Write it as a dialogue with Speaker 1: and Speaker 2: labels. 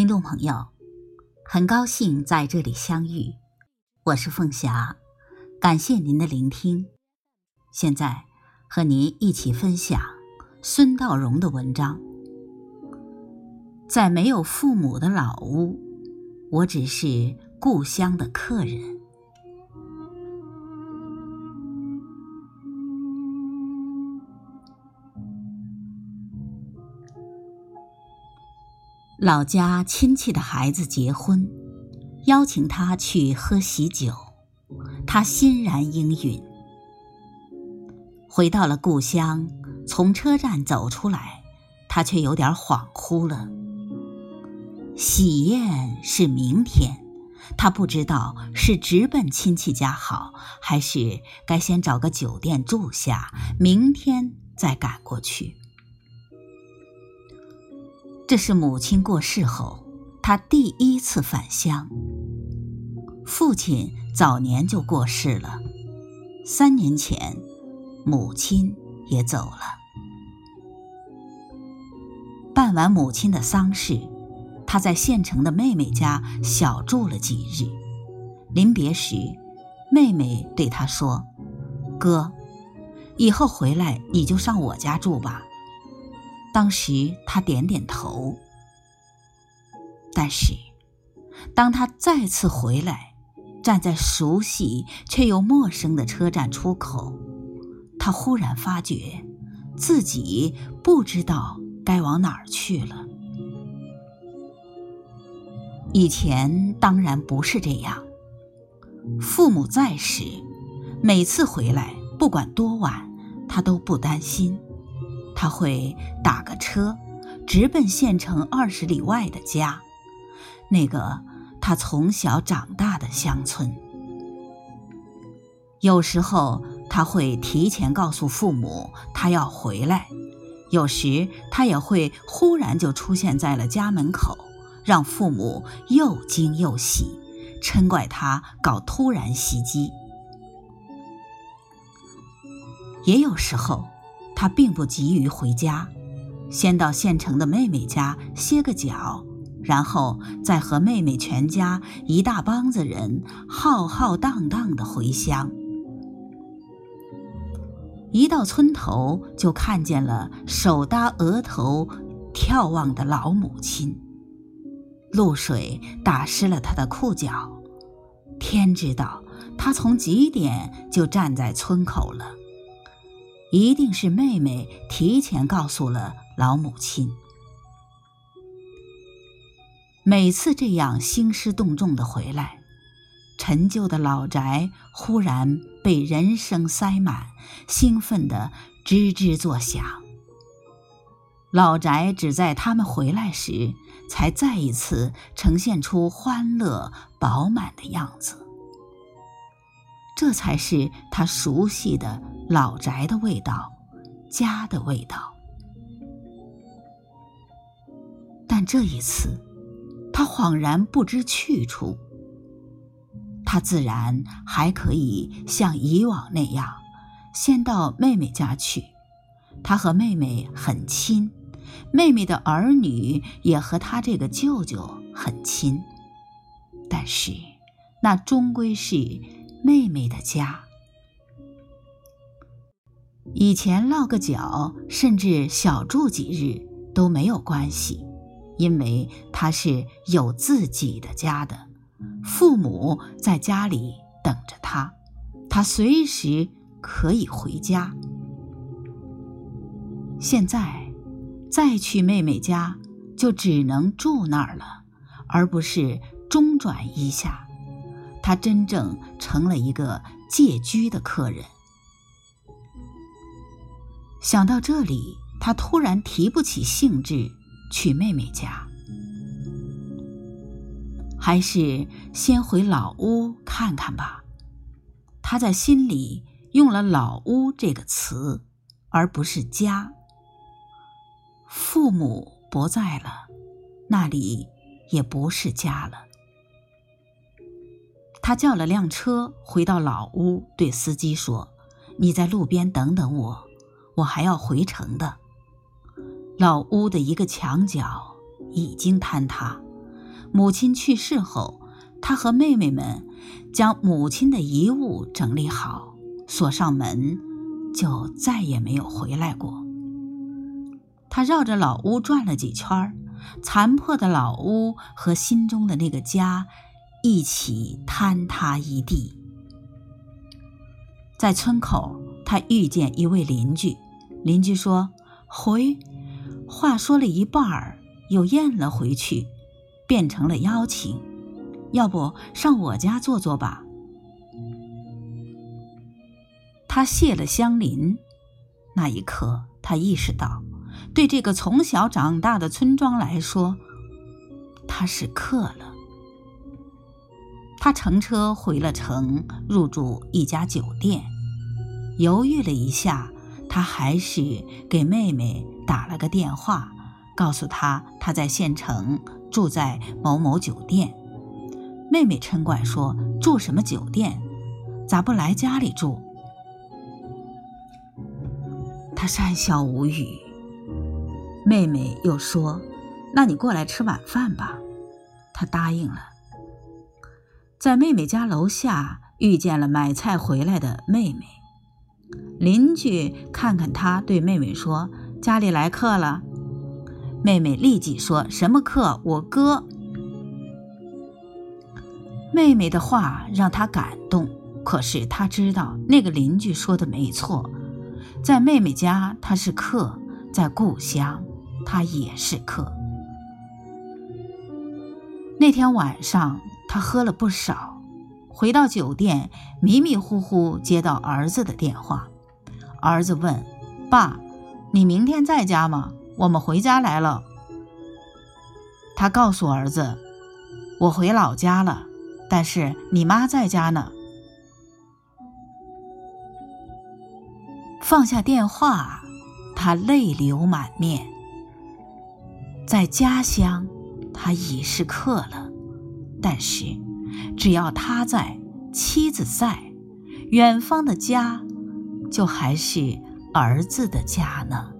Speaker 1: 听众朋友，很高兴在这里相遇，我是凤霞，感谢您的聆听。现在和您一起分享孙道荣的文章。在没有父母的老屋，我只是故乡的客人。老家亲戚的孩子结婚，邀请他去喝喜酒，他欣然应允。回到了故乡，从车站走出来，他却有点恍惚了。喜宴是明天，他不知道是直奔亲戚家好，还是该先找个酒店住下，明天再赶过去。这是母亲过世后，他第一次返乡。父亲早年就过世了，三年前，母亲也走了。办完母亲的丧事，他在县城的妹妹家小住了几日。临别时，妹妹对他说：“哥，以后回来你就上我家住吧。”当时他点点头，但是当他再次回来，站在熟悉却又陌生的车站出口，他忽然发觉自己不知道该往哪儿去了。以前当然不是这样，父母在时，每次回来不管多晚，他都不担心。他会打个车，直奔县城二十里外的家，那个他从小长大的乡村。有时候他会提前告诉父母他要回来，有时他也会忽然就出现在了家门口，让父母又惊又喜，嗔怪他搞突然袭击。也有时候。他并不急于回家，先到县城的妹妹家歇个脚，然后再和妹妹全家一大帮子人浩浩荡荡的回乡。一到村头，就看见了手搭额头眺望的老母亲，露水打湿了他的裤脚，天知道他从几点就站在村口了。一定是妹妹提前告诉了老母亲。每次这样兴师动众的回来，陈旧的老宅忽然被人声塞满，兴奋的吱吱作响。老宅只在他们回来时，才再一次呈现出欢乐饱满的样子。这才是他熟悉的老宅的味道，家的味道。但这一次，他恍然不知去处。他自然还可以像以往那样，先到妹妹家去。他和妹妹很亲，妹妹的儿女也和他这个舅舅很亲。但是，那终归是。妹妹的家，以前落个脚，甚至小住几日都没有关系，因为他是有自己的家的，父母在家里等着他，他随时可以回家。现在再去妹妹家，就只能住那儿了，而不是中转一下。他真正成了一个借居的客人。想到这里，他突然提不起兴致去妹妹家，还是先回老屋看看吧。他在心里用了“老屋”这个词，而不是家。父母不在了，那里也不是家了。他叫了辆车，回到老屋，对司机说：“你在路边等等我，我还要回城的。”老屋的一个墙角已经坍塌，母亲去世后，他和妹妹们将母亲的遗物整理好，锁上门，就再也没有回来过。他绕着老屋转了几圈残破的老屋和心中的那个家一起坍塌一地。在村口，他遇见一位邻居，邻居说：“回。”话说了一半儿，又咽了回去，变成了邀请：“要不上我家坐坐吧？”他谢了乡邻，那一刻，他意识到。对这个从小长大的村庄来说，他是客了。他乘车回了城，入住一家酒店。犹豫了一下，他还是给妹妹打了个电话，告诉她他在县城住在某某酒店。妹妹嗔怪说：“住什么酒店？咋不来家里住？”他讪笑无语。妹妹又说：“那你过来吃晚饭吧。”他答应了。在妹妹家楼下遇见了买菜回来的妹妹，邻居看看他，对妹妹说：“家里来客了。”妹妹立即说：“什么客？我哥。”妹妹的话让他感动，可是他知道那个邻居说的没错，在妹妹家他是客，在故乡。他也是客。那天晚上，他喝了不少，回到酒店，迷迷糊糊接到儿子的电话。儿子问：“爸，你明天在家吗？我们回家来了。”他告诉儿子：“我回老家了，但是你妈在家呢。”放下电话，他泪流满面。在家乡，他已是客了；但是，只要他在，妻子在，远方的家，就还是儿子的家呢。